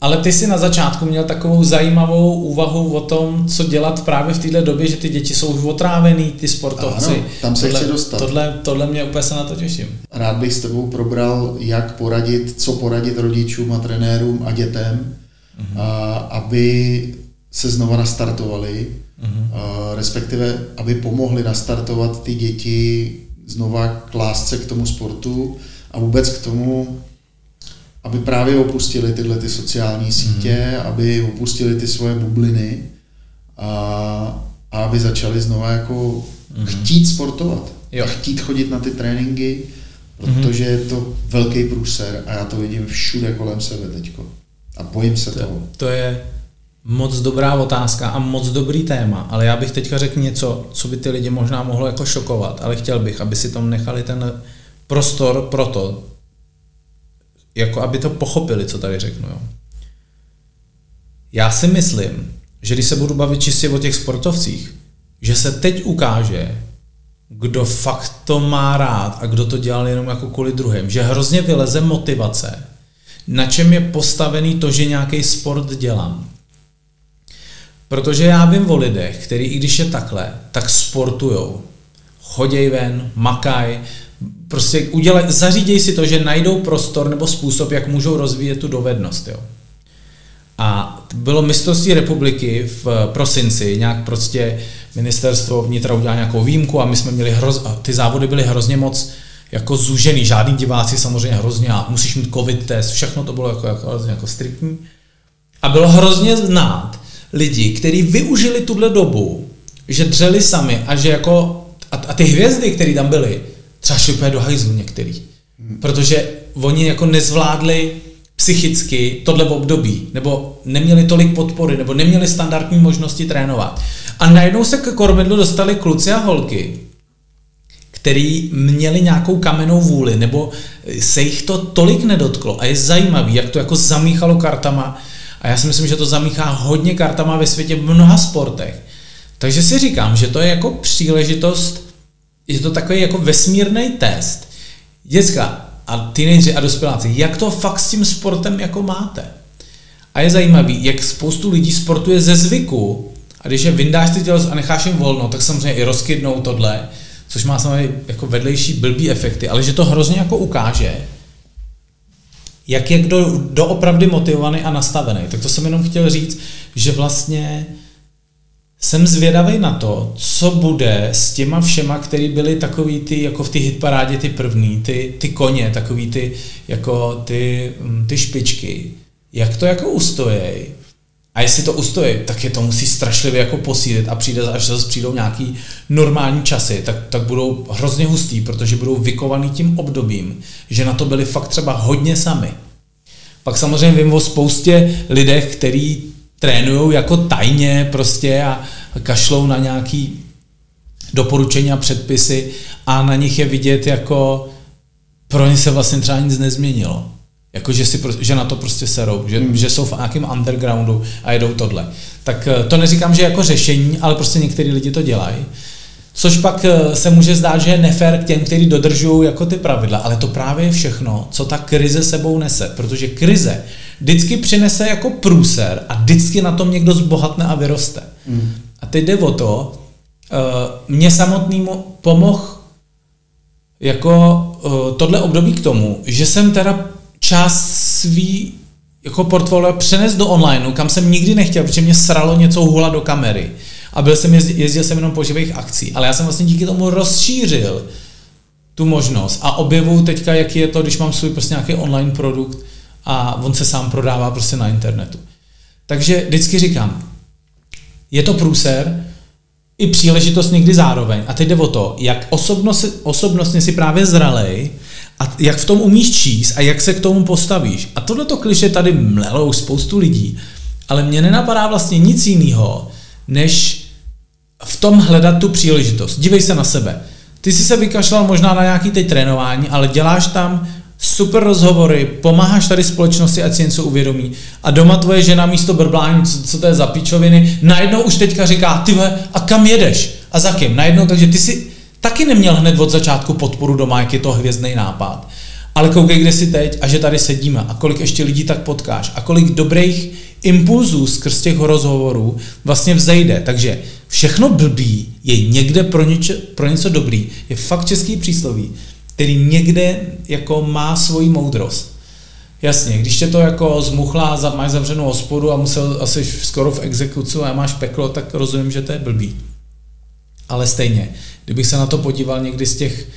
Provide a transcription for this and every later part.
Ale ty si na začátku měl takovou zajímavou úvahu o tom, co dělat právě v této době, že ty děti jsou už otrávený, ty sportovci. Ano, tam se tohle, chci dostat. Tohle, tohle mě úplně se na to těším. Rád bych s tebou probral, jak poradit, co poradit rodičům a trenérům a dětem, mm-hmm. a, aby se znova nastartovali, mm-hmm. a, respektive aby pomohli nastartovat ty děti znova k lásce k tomu sportu a vůbec k tomu, aby právě opustili tyhle ty sociální sítě, mm. aby opustili ty svoje bubliny a, a aby začali znova jako mm. chtít sportovat. Jo. A chtít chodit na ty tréninky, protože mm. je to velký průser a já to vidím všude kolem sebe teďko. A bojím se to, toho. To je moc dobrá otázka a moc dobrý téma, ale já bych teďka řekl něco, co by ty lidi možná mohlo jako šokovat, ale chtěl bych, aby si tam nechali ten prostor pro to, jako aby to pochopili, co tady řeknu. Jo. Já si myslím, že když se budu bavit čistě o těch sportovcích, že se teď ukáže, kdo fakt to má rád a kdo to dělal jenom jako kvůli druhým. Že hrozně vyleze motivace, na čem je postavený to, že nějaký sport dělám. Protože já vím o lidech, který i když je takhle, tak sportujou. Choděj ven, makaj, prostě udělej, zaříděj si to, že najdou prostor nebo způsob, jak můžou rozvíjet tu dovednost. Jo. A bylo mistrovství republiky v prosinci, nějak prostě ministerstvo vnitra udělalo nějakou výjimku a my jsme měli hroz, ty závody byly hrozně moc jako zužený, žádný diváci samozřejmě hrozně a musíš mít covid test, všechno to bylo jako, jako, hrozně jako striktní. A bylo hrozně znát lidi, kteří využili tuhle dobu, že dřeli sami a že jako, a, a ty hvězdy, které tam byly, třeba šli úplně do hajzlu některý. Hmm. Protože oni jako nezvládli psychicky tohle v období, nebo neměli tolik podpory, nebo neměli standardní možnosti trénovat. A najednou se k kormidlu dostali kluci a holky, který měli nějakou kamenou vůli, nebo se jich to tolik nedotklo. A je zajímavý, jak to jako zamíchalo kartama. A já si myslím, že to zamíchá hodně kartama ve světě v mnoha sportech. Takže si říkám, že to je jako příležitost je to takový jako vesmírný test. Děcka a teenageři a dospěláci, jak to fakt s tím sportem jako máte? A je zajímavý, jak spoustu lidí sportuje ze zvyku a když je vyndáš ty tělo a necháš jim volno, tak samozřejmě i rozkydnou tohle, což má samozřejmě jako vedlejší blbý efekty, ale že to hrozně jako ukáže, jak je kdo doopravdy motivovaný a nastavený. Tak to jsem jenom chtěl říct, že vlastně jsem zvědavý na to, co bude s těma všema, který byli takový ty, jako v té hitparádě ty první, ty, ty koně, takový ty, jako ty, mm, ty špičky. Jak to jako ustojej? A jestli to ustojí, tak je to musí strašlivě jako posílit a přijde, až zase přijdou nějaký normální časy, tak, tak budou hrozně hustý, protože budou vykovaný tím obdobím, že na to byli fakt třeba hodně sami. Pak samozřejmě vím o spoustě lidech, který trénují jako tajně prostě a kašlou na nějaký doporučení a předpisy a na nich je vidět jako pro ně se vlastně třeba nic nezměnilo. Jako, že, si, že na to prostě serou, že, hmm. že jsou v nějakém undergroundu a jedou tohle. Tak eh, to neříkám, že jako řešení, ale prostě některý lidi to dělají. Což pak eh, se může zdát, že je nefér k těm, kteří dodržují jako ty pravidla, ale to právě je všechno, co ta krize sebou nese, protože krize vždycky přinese jako průser a vždycky na tom někdo zbohatne a vyroste. Mm. A teď jde o to, uh, mě samotnému pomohl jako uh, tohle období k tomu, že jsem teda část svý jako portfolio přenes do onlineu, kam jsem nikdy nechtěl, protože mě sralo něco hula do kamery. A byl jsem, jezdil, jezdil jsem jenom po živých akcí. Ale já jsem vlastně díky tomu rozšířil tu možnost a objevuju teďka, jaký je to, když mám svůj prostě nějaký online produkt, a on se sám prodává prostě na internetu. Takže vždycky říkám, je to průser, i příležitost někdy zároveň. A teď jde o to, jak osobnost, osobnostně si právě zralej a jak v tom umíš číst a jak se k tomu postavíš. A tohleto kliše tady mlelou spoustu lidí, ale mě nenapadá vlastně nic jiného, než v tom hledat tu příležitost. Dívej se na sebe. Ty jsi se vykašlal možná na nějaký teď trénování, ale děláš tam super rozhovory, pomáháš tady společnosti, ať si něco uvědomí. A doma tvoje žena místo brblání, co, co to je za píčoviny, najednou už teďka říká, ty a kam jedeš? A za kým? Najednou, takže ty si taky neměl hned od začátku podporu doma, jak je to hvězdný nápad. Ale koukej, kde jsi teď a že tady sedíme a kolik ještě lidí tak potkáš a kolik dobrých impulzů skrz těch rozhovorů vlastně vzejde. Takže všechno blbý je někde pro, něče, pro něco dobrý. Je fakt český přísloví, který někde jako má svoji moudrost. Jasně, když tě to jako zmuchlá, máš zavřenou hospodu a musel asi skoro v exekuci a máš peklo, tak rozumím, že to je blbý. Ale stejně, kdybych se na to podíval někdy z těch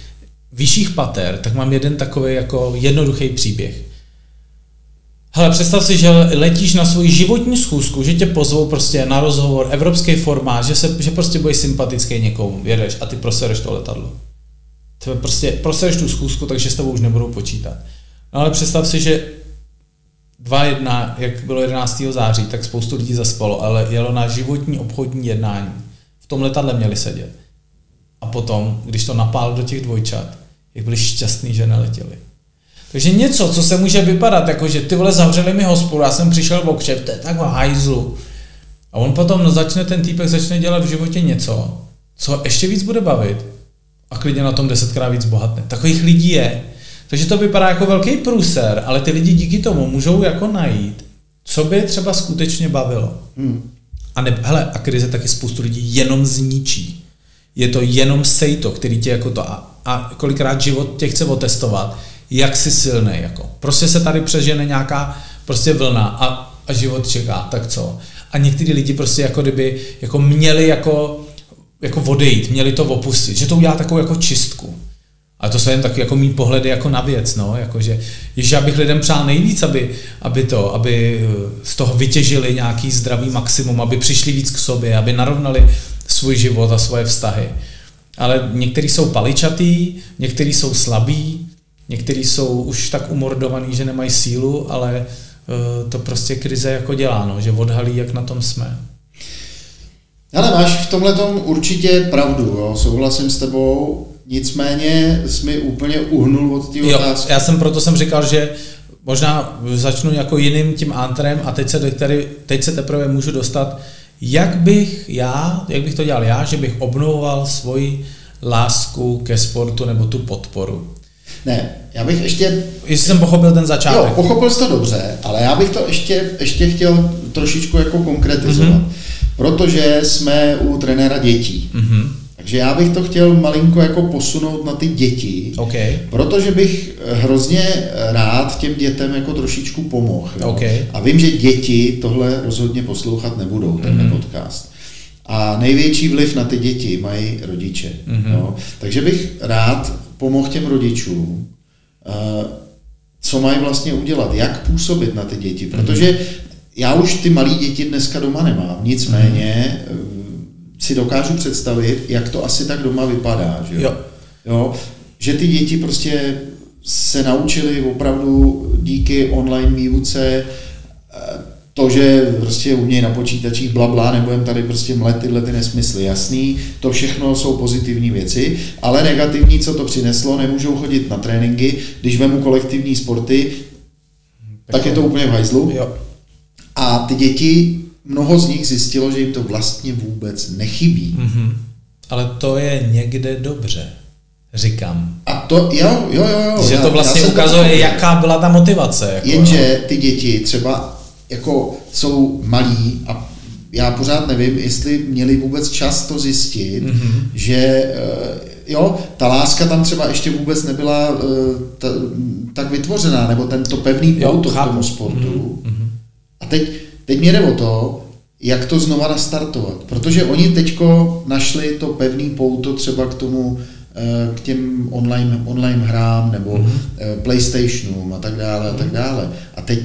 vyšších pater, tak mám jeden takový jako jednoduchý příběh. Hele, představ si, že letíš na svoji životní schůzku, že tě pozvou prostě na rozhovor, evropský formát, že, se, že prostě budeš sympatický někomu, jedeš a ty prosereš to letadlo. Ty prostě prosereš tu schůzku, takže s tebou už nebudou počítat. No ale představ si, že 2.1, jak bylo 11. září, tak spoustu lidí zaspalo, ale jelo na životní obchodní jednání. V tom letadle měli sedět. A potom, když to napál do těch dvojčat, jak byli šťastní, že neletěli. Takže něco, co se může vypadat, jako že ty vole zavřeli mi hospodu, já jsem přišel v okřev, to je tak hajzlu. A on potom no, začne, ten týpek začne dělat v životě něco, co ještě víc bude bavit a klidně na tom desetkrát víc bohatne. Takových lidí je. Takže to vypadá jako velký průser, ale ty lidi díky tomu můžou jako najít, co by třeba skutečně bavilo. Hmm. A ne, hele, a krize taky spoustu lidí jenom zničí. Je to jenom sejto, který tě jako to a, a kolikrát život tě chce otestovat, jak jsi silný. Jako. Prostě se tady přežene nějaká prostě vlna a, a život čeká, tak co? A někteří lidi prostě jako kdyby jako měli jako, jako odejít, měli to opustit, že to udělá takovou jako čistku. A to jsou jen tak jako mý pohledy jako na věc, no, jakože, že já bych lidem přál nejvíc, aby, aby to, aby z toho vytěžili nějaký zdravý maximum, aby přišli víc k sobě, aby narovnali svůj život a svoje vztahy. Ale někteří jsou paličatý, někteří jsou slabí, někteří jsou už tak umordovaní, že nemají sílu, ale uh, to prostě krize jako dělá, no, že odhalí, jak na tom jsme. Ale máš v tomhle určitě pravdu, jo? souhlasím s tebou, nicméně jsi mi úplně uhnul od té otázky. Já jsem proto jsem říkal, že možná začnu jako jiným tím antrem a teď se, tady, teď se teprve můžu dostat, jak bych já, jak bych to dělal já, že bych obnovoval svoji lásku ke sportu nebo tu podporu. Ne, já bych ještě... Jestli jsem pochopil ten začátek. Jo, pochopil jsi to dobře, ale já bych to ještě, ještě chtěl trošičku jako konkretizovat. Mm-hmm. Protože jsme u trenéra dětí. Mm-hmm. Takže já bych to chtěl malinko jako posunout na ty děti, okay. protože bych hrozně rád těm dětem jako trošičku pomohl. Okay. A vím, že děti tohle rozhodně poslouchat nebudou, ten mm-hmm. podcast. A největší vliv na ty děti mají rodiče. Mm-hmm. Jo? Takže bych rád pomohl těm rodičům, eh, co mají vlastně udělat, jak působit na ty děti, mhm. protože já už ty malé děti dneska doma nemám, nicméně mm si dokážu představit, jak to asi tak doma vypadá. Že, jo. Jo? že ty děti prostě se naučili opravdu díky online výuce eh, to, že prostě umějí na počítačích bla, bla nebudem tady prostě mlet tyhle ty nesmysly. Jasný, to všechno jsou pozitivní věci, ale negativní, co to přineslo, nemůžou chodit na tréninky, když vemu kolektivní sporty, tak je to úplně v hajzlu. Jo. A ty děti mnoho z nich zjistilo, že jim to vlastně vůbec nechybí. Mm-hmm. Ale to je někde dobře, říkám. A to, jo, jo, jo. jo že já, to vlastně ukazuje, to jaká byla ta motivace. Jako, Jenže ty děti třeba jako jsou malí a já pořád nevím, jestli měli vůbec čas to zjistit, mm-hmm. že eh, jo, ta láska tam třeba ještě vůbec nebyla uh, ta, tak vytvořená, nebo tento pevný pouto k tomu sportu. Mm-hmm. A teď Teď mě jde o to, jak to znova nastartovat, protože oni teďko našli to pevný pouto třeba k tomu, eh, k těm online, online hrám nebo mm-hmm. PlayStationům a tak dále a tak mhm. dále. A teď,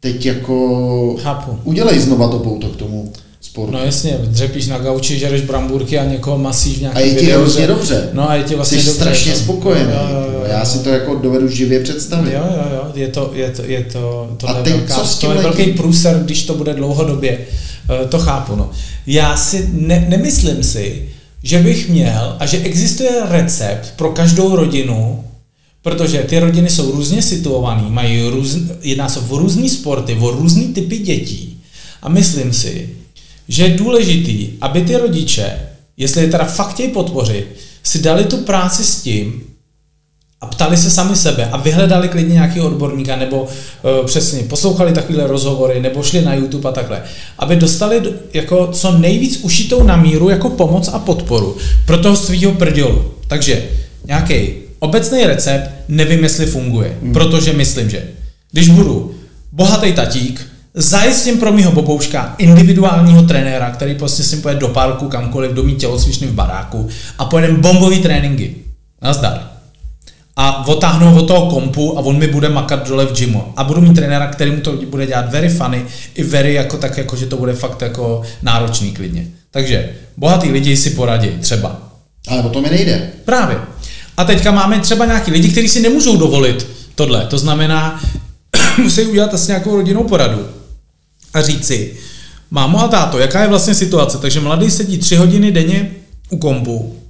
teď jako Chápu. udělej znova to pouto k tomu sportu. No jasně, dřepíš na gauči, žereš bramburky a někoho masíš v nějakém A je ti hrozně dobře. No a je ti vlastně Jsi dobře, strašně to. spokojený. Jo, jo, jo, Já si to jako dovedu živě představit. Jo, jo, jo, je to, je to, je to, to a je, velká, co to je velký průser, když to bude dlouhodobě. Eh, to chápu, no. Já si, ne, nemyslím si, že bych měl a že existuje recept pro každou rodinu, protože ty rodiny jsou různě situované, mají růz, jedná se o různé sporty, o různé typy dětí. A myslím si, že je důležitý, aby ty rodiče, jestli je teda fakt chtějí podpořit, si dali tu práci s tím, a ptali se sami sebe a vyhledali klidně nějakého odborníka nebo uh, přesně poslouchali takovéhle rozhovory nebo šli na YouTube a takhle, aby dostali jako co nejvíc ušitou na míru jako pomoc a podporu pro toho svého prdělu. Takže nějaký obecný recept nevím, jestli funguje, hmm. protože myslím, že když budu bohatý tatík, zajistím pro mýho bobouška individuálního trenéra, který prostě si pojede do parku, kamkoliv, do mý tělocvičny v baráku a pojedeme bombový tréninky. Nazdar a otáhnu od toho kompu a on mi bude makat dole v gymu. A budu mít trenéra, který mu to bude dělat very funny, i very jako tak, jako, že to bude fakt jako náročný klidně. Takže bohatý lidi si poradí třeba. Ale o to mi nejde. Právě. A teďka máme třeba nějaký lidi, kteří si nemůžou dovolit tohle. To znamená, musí udělat asi nějakou rodinnou poradu a říct si, mámo a táto, jaká je vlastně situace? Takže mladý sedí tři hodiny denně u kompu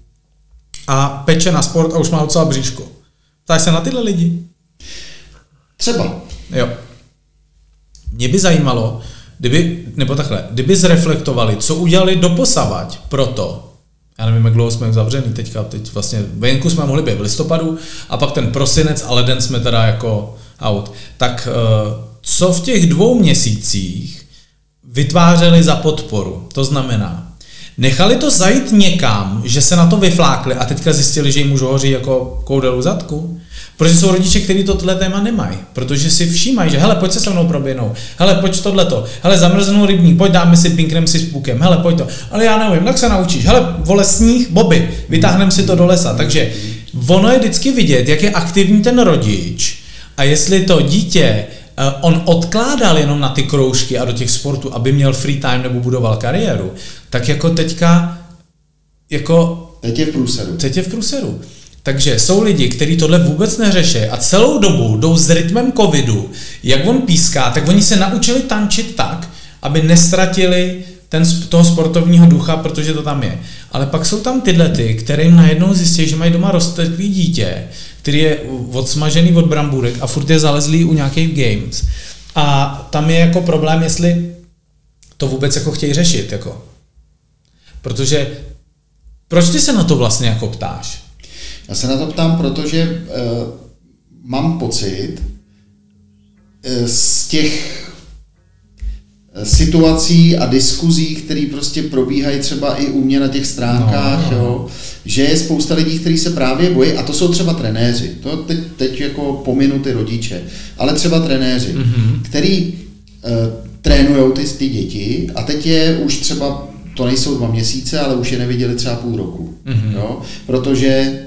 a peče na sport a už má docela bříško Ptáš se na tyhle lidi? Třeba. Jo. Mě by zajímalo, kdyby, nebo takhle, kdyby zreflektovali, co udělali doposavať pro to, já nevím, jak dlouho jsme zavřený teďka, teď vlastně venku jsme mohli být v listopadu a pak ten prosinec a leden jsme teda jako out. Tak eh, co v těch dvou měsících vytvářeli za podporu? To znamená, nechali to zajít někam, že se na to vyflákli a teďka zjistili, že jim už hoří jako koudelu zadku? Protože jsou rodiče, kteří tohle téma nemají, protože si všímají, že hele, pojď se se mnou proběhnout, hele, pojď tohleto, hele, zamrznou rybník, pojď dáme si pinknem si s pukem, hele, pojď to, ale já nevím, tak se naučíš, hele, vole sníh, boby, vytáhneme si to do lesa, takže ono je vždycky vidět, jak je aktivní ten rodič a jestli to dítě on odkládal jenom na ty kroužky a do těch sportů, aby měl free time nebo budoval kariéru, tak jako teďka jako... Teď je v průseru. Teď je v průseru. Takže jsou lidi, kteří tohle vůbec neřeší a celou dobu jdou s rytmem covidu, jak on píská, tak oni se naučili tančit tak, aby nestratili ten, toho sportovního ducha, protože to tam je. Ale pak jsou tam tyhle ty, které jim najednou zjistí, že mají doma rozteklý dítě, který je odsmažený od brambůrek a furt je zalezlý u nějakých games. A tam je jako problém, jestli to vůbec jako chtějí řešit. Jako. Protože proč ty se na to vlastně jako ptáš? Já se na to ptám, protože e, mám pocit e, z těch eh, situací a diskuzí, které prostě probíhají třeba i u mě na těch stránkách, no, no. Jo, že je spousta lidí, kteří se právě bojí, a to jsou třeba trenéři, to teď, teď jako pominu ty rodiče, ale třeba trenéři, mm-hmm. který e, trénují ty, ty děti a teď je už třeba to nejsou dva měsíce, ale už je neviděli třeba půl roku. Mm-hmm. Jo? Protože,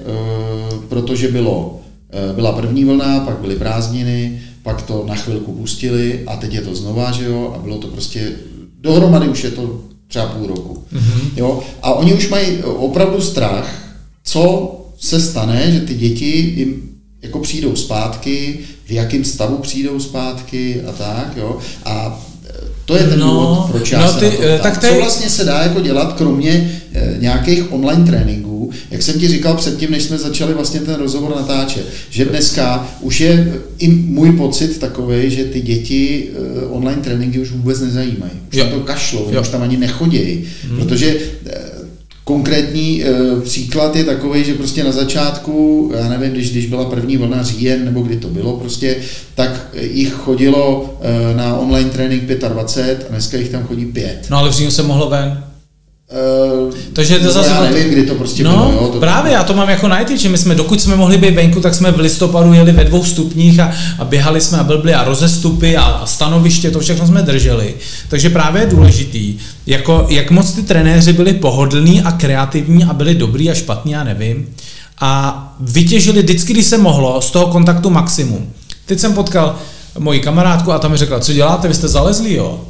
uh, protože bylo, uh, byla první vlna, pak byly prázdniny, pak to na chvilku pustili a teď je to znova, že jo, a bylo to prostě, dohromady už je to třeba půl roku. Mm-hmm. Jo? A oni už mají opravdu strach, co se stane, že ty děti jim jako přijdou zpátky, v jakém stavu přijdou zpátky a tak, jo. A to je ten no, důvod, proč já no, se ty, na to eh, tak tady... Co vlastně se dá jako dělat, kromě e, nějakých online tréninků, jak jsem ti říkal předtím, než jsme začali vlastně ten rozhovor natáčet, že dneska už je i můj pocit takový, že ty děti e, online tréninky už vůbec nezajímají. Už jo. to kašlou, jo. už tam ani nechodí, hmm. protože e, Konkrétní e, příklad je takový, že prostě na začátku, já nevím, když, když byla první vlna říjen, nebo kdy to bylo prostě, tak jich chodilo e, na online trénink 25 a dneska jich tam chodí 5. No ale v říjnu se mohlo ven. Uh, Takže to zase... Já nevím, kdy to prostě no, bylo. Jo, to právě, já to mám jako najít, že my jsme, dokud jsme mohli být venku, tak jsme v listopadu jeli ve dvou stupních a, a běhali jsme a blbli a rozestupy a, a stanoviště, to všechno jsme drželi. Takže právě je důležitý, jako, jak moc ty trenéři byli pohodlní a kreativní a byli dobrý a špatní, já nevím. A vytěžili vždycky, když se mohlo, z toho kontaktu maximum. Teď jsem potkal moji kamarádku a tam mi řekla, co děláte, vy jste zalezli, jo?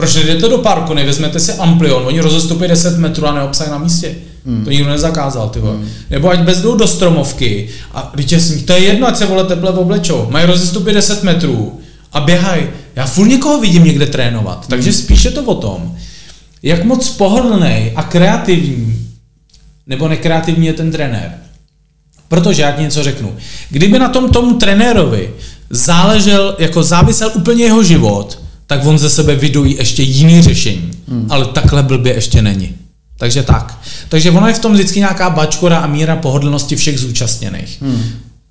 Proč nejdete do parku, nevezmete si amplion, oni rozestupí 10 metrů a neobsají na místě. Hmm. To nikdo nezakázal, ty hmm. Nebo ať bez do stromovky a sníh, to je jedno, ať se vole teple oblečou. Mají rozestupy 10 metrů a běhají. Já furt někoho vidím někde trénovat, hmm. takže spíše to o tom, jak moc pohodlný a kreativní nebo nekreativní je ten trenér. Protože já ti něco řeknu. Kdyby na tom tomu trenérovi záležel, jako závisel úplně jeho život, tak on ze sebe vydují ještě jiný řešení. Hmm. Ale takhle blbě ještě není. Takže tak. Takže ono je v tom vždycky nějaká bačkora a míra pohodlnosti všech zúčastněných. Hmm.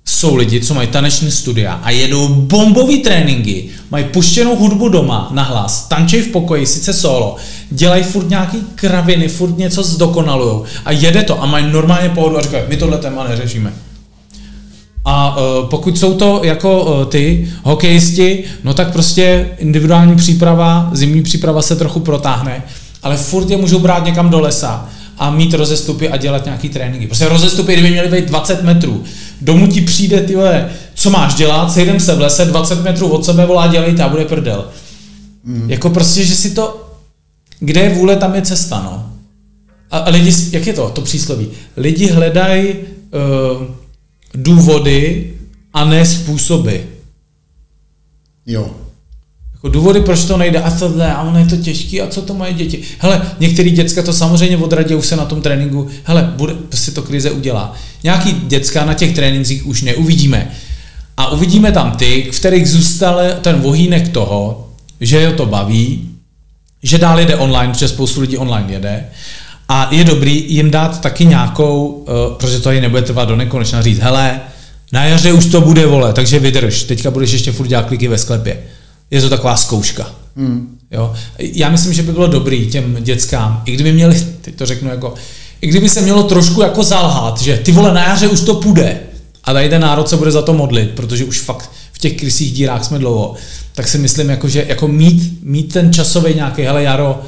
jsou lidi, co mají taneční studia a jedou bombový tréninky, mají puštěnou hudbu doma na hlas, tančí v pokoji, sice solo, dělají furt nějaký kraviny, furt něco zdokonalujou a jede to a mají normálně pohodu a říkají, my tohle téma neřešíme. A uh, pokud jsou to jako uh, ty hokejisti, no tak prostě individuální příprava, zimní příprava se trochu protáhne, ale furt je můžou brát někam do lesa a mít rozestupy a dělat nějaký tréninky. Prostě rozestupy, kdyby měly být 20 metrů, domů ti přijde, ty co máš dělat, sejdem se v lese, 20 metrů od sebe volá, dělej, a bude prdel. Mm. Jako prostě, že si to, kde je vůle, tam je cesta, no. A, a lidi, jak je to, to přísloví? Lidi hledají uh, důvody a ne způsoby. Jo. Jako důvody, proč to nejde a tohle, a ono je to těžký a co to mají děti. Hele, některý děcka to samozřejmě odradí už se na tom tréninku, hele, bude, prostě to krize udělá. Nějaký děcka na těch trénincích už neuvidíme. A uvidíme tam ty, v kterých zůstal ten vohýnek toho, že je to baví, že dál jede online, protože spoustu lidí online jede. A je dobrý jim dát taky nějakou, uh, protože to tady nebude trvat do nekonečna, říct, hele, na jaře už to bude, vole, takže vydrž, teďka budeš ještě furt dělat kliky ve sklepě je to taková zkouška. Hmm. Jo? Já myslím, že by bylo dobrý těm dětskám, i kdyby měli, teď to řeknu jako, i kdyby se mělo trošku jako zalhat, že ty vole na jaře už to půjde a tady ten národ se bude za to modlit, protože už fakt v těch krysích dírách jsme dlouho, tak si myslím, jako, že jako mít, mít ten časový nějaký, hele jaro,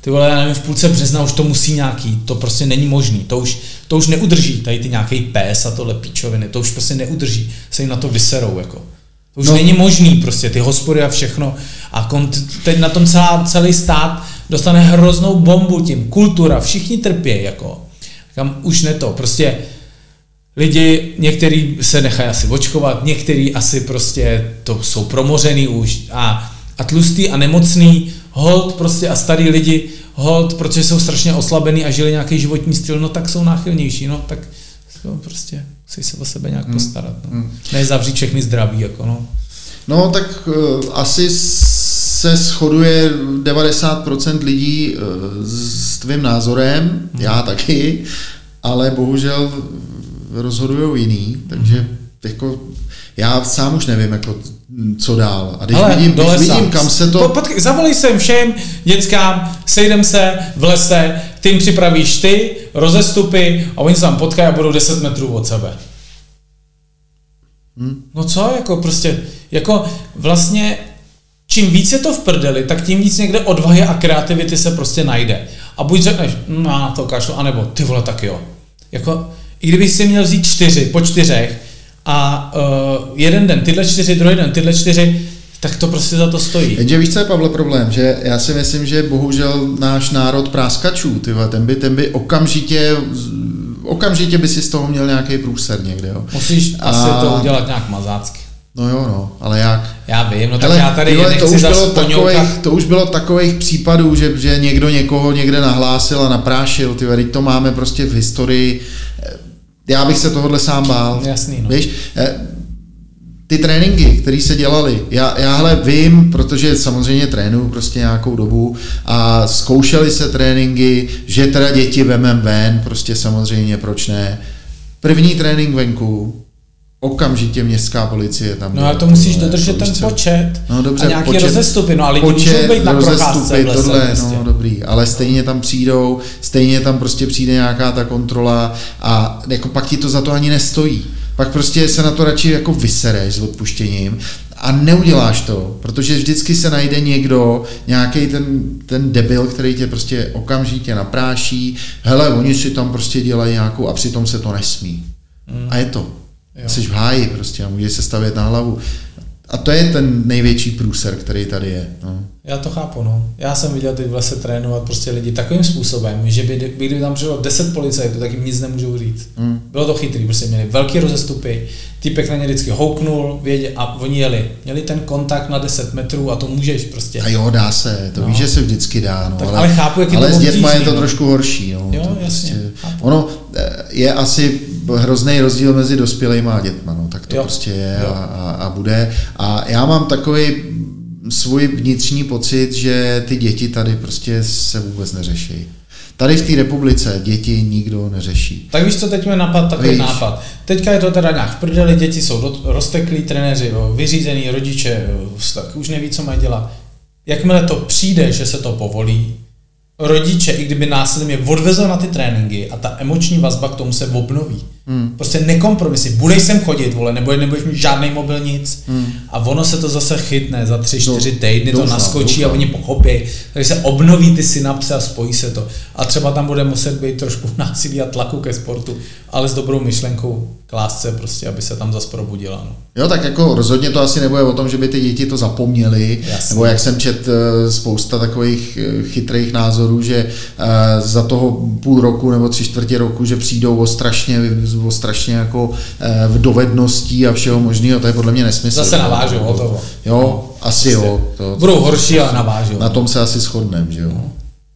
ty vole, já nevím, v půlce března už to musí nějaký, to prostě není možný, to už, to už neudrží, tady ty nějaký pes a tohle píčoviny, to už prostě neudrží, se jim na to vyserou, jako. To už no. není možný prostě, ty hospody a všechno. A kont- teď na tom celá, celý stát dostane hroznou bombu tím. Kultura, všichni trpí, jako. Kam už ne to, prostě lidi, některý se nechají asi očkovat, některý asi prostě to jsou promořený už a, a tlustý a nemocný, hold prostě a starý lidi, hold, protože jsou strašně oslabený a žili nějaký životní styl, no tak jsou náchylnější, no tak to prostě musí se o sebe nějak hmm. postarat. No. Hmm. Ne zavřít všechny zdraví, jako no. No tak uh, asi se shoduje 90% lidí uh, s tvým názorem, hmm. já taky, ale bohužel rozhodují jiný, takže hmm. Jako já sám už nevím, jako, co dál. A když, Ale, vidím, když vidím, kam se to... Potkej, zavolej sem všem dětskám, sejdem se v lese, ty jim připravíš ty, rozestupy a oni se tam potkají a budou 10 metrů od sebe. Hmm. No co, jako prostě, jako vlastně čím víc je to v prdeli, tak tím víc někde odvahy a kreativity se prostě najde. A buď řekneš, no na to kašlu, anebo ty vole, tak jo. Jako, i kdybych si měl vzít čtyři, po čtyřech, a uh, jeden den tyhle čtyři, druhý den tyhle čtyři, tak to prostě za to stojí. Jenže víš, co je, Pavle, problém? Že já si myslím, že bohužel náš národ práskačů, tyhle, ten by, ten by okamžitě okamžitě by si z toho měl nějaký průser někde. Jo. Musíš a... asi to udělat nějak mazácky. No jo, no, ale jak? Já vím, no tak Hele, já tady tyhle, to už, bylo takových, to už bylo takových případů, že, že někdo někoho někde nahlásil a naprášil, ty to máme prostě v historii já bych se tohohle sám bál. Jasný, no. Víš, eh, ty tréninky, které se dělaly, já, já hle vím, protože samozřejmě trénuju prostě nějakou dobu a zkoušeli se tréninky, že teda děti vemem ven, prostě samozřejmě, proč ne. První trénink venku, okamžitě městská policie tam. No a to musíš dodržet ten počet no, dobře, a nějaký počet, rozestupy, no ale počet, můžou být na rozestupy, v tohle, prostě. no dobrý, ale stejně tam přijdou, stejně tam prostě přijde nějaká ta kontrola a jako pak ti to za to ani nestojí. Pak prostě se na to radši jako vysereš s odpuštěním a neuděláš to, protože vždycky se najde někdo, nějaký ten, ten debil, který tě prostě okamžitě napráší, hele, oni si tam prostě dělají nějakou a přitom se to nesmí. Mm. A je to. Jo. Jsi v háji prostě a můžeš se stavět na hlavu. A to je ten největší průser, který tady je. No. Já to chápu, no. Já jsem viděl ty v lese trénovat prostě lidi takovým způsobem, že by, by kdyby tam přišlo 10 policajtů, tak jim nic nemůžou říct. Mm. Bylo to chytrý, prostě měli velký rozestupy, typek na ně vždycky houknul vědě, a oni jeli. Měli ten kontakt na 10 metrů a to můžeš prostě. A jo, dá se, to no. víš, že se vždycky dá. No, tak, ale, ale chápu, jak ale to s dětma je to no. trošku horší. No, jo, to jasně. Prostě, ono eh, je asi hrozný rozdíl mezi dospělými a dětma, no, tak to jo. prostě je a, a, a bude. A já mám takový svůj vnitřní pocit, že ty děti tady prostě se vůbec neřeší. Tady v té republice děti nikdo neřeší. Tak víš, co teď mi napad takový víš. nápad. Teďka je to teda nějak v prdeli, děti jsou rozteklí, trenéři, vyřízený, rodiče, tak už neví, co mají dělat. Jakmile to přijde, že se to povolí, rodiče, i kdyby následně je odvezl na ty tréninky a ta emoční vazba k tomu se obnoví. Hmm. Prostě nekompromisy. Budeš sem chodit, vole, nebo nebudeš mít žádný mobil, nic. Hmm. A ono se to zase chytne, za tři, čtyři týdny to naskočí doufám. a oni pochopí. Takže se obnoví ty synapse a spojí se to. A třeba tam bude muset být trošku násilí a tlaku ke sportu, ale s dobrou myšlenkou k lásce prostě, aby se tam zase probudila. No. Jo, tak jako rozhodně to asi nebude o tom, že by ty děti to zapomněly, Jasně. nebo jak jsem čet eh, spousta takových eh, chytrých názorů, že eh, za toho půl roku nebo tři čtvrtě roku, že přijdou o strašně o strašně jako v eh, dovedností a všeho možného, to je podle mě nesmysl. Zase navážou, hotovo. Jo, asi prostě jo. To, Budou horší, ale navážou. Na tom se asi shodneme, že jo.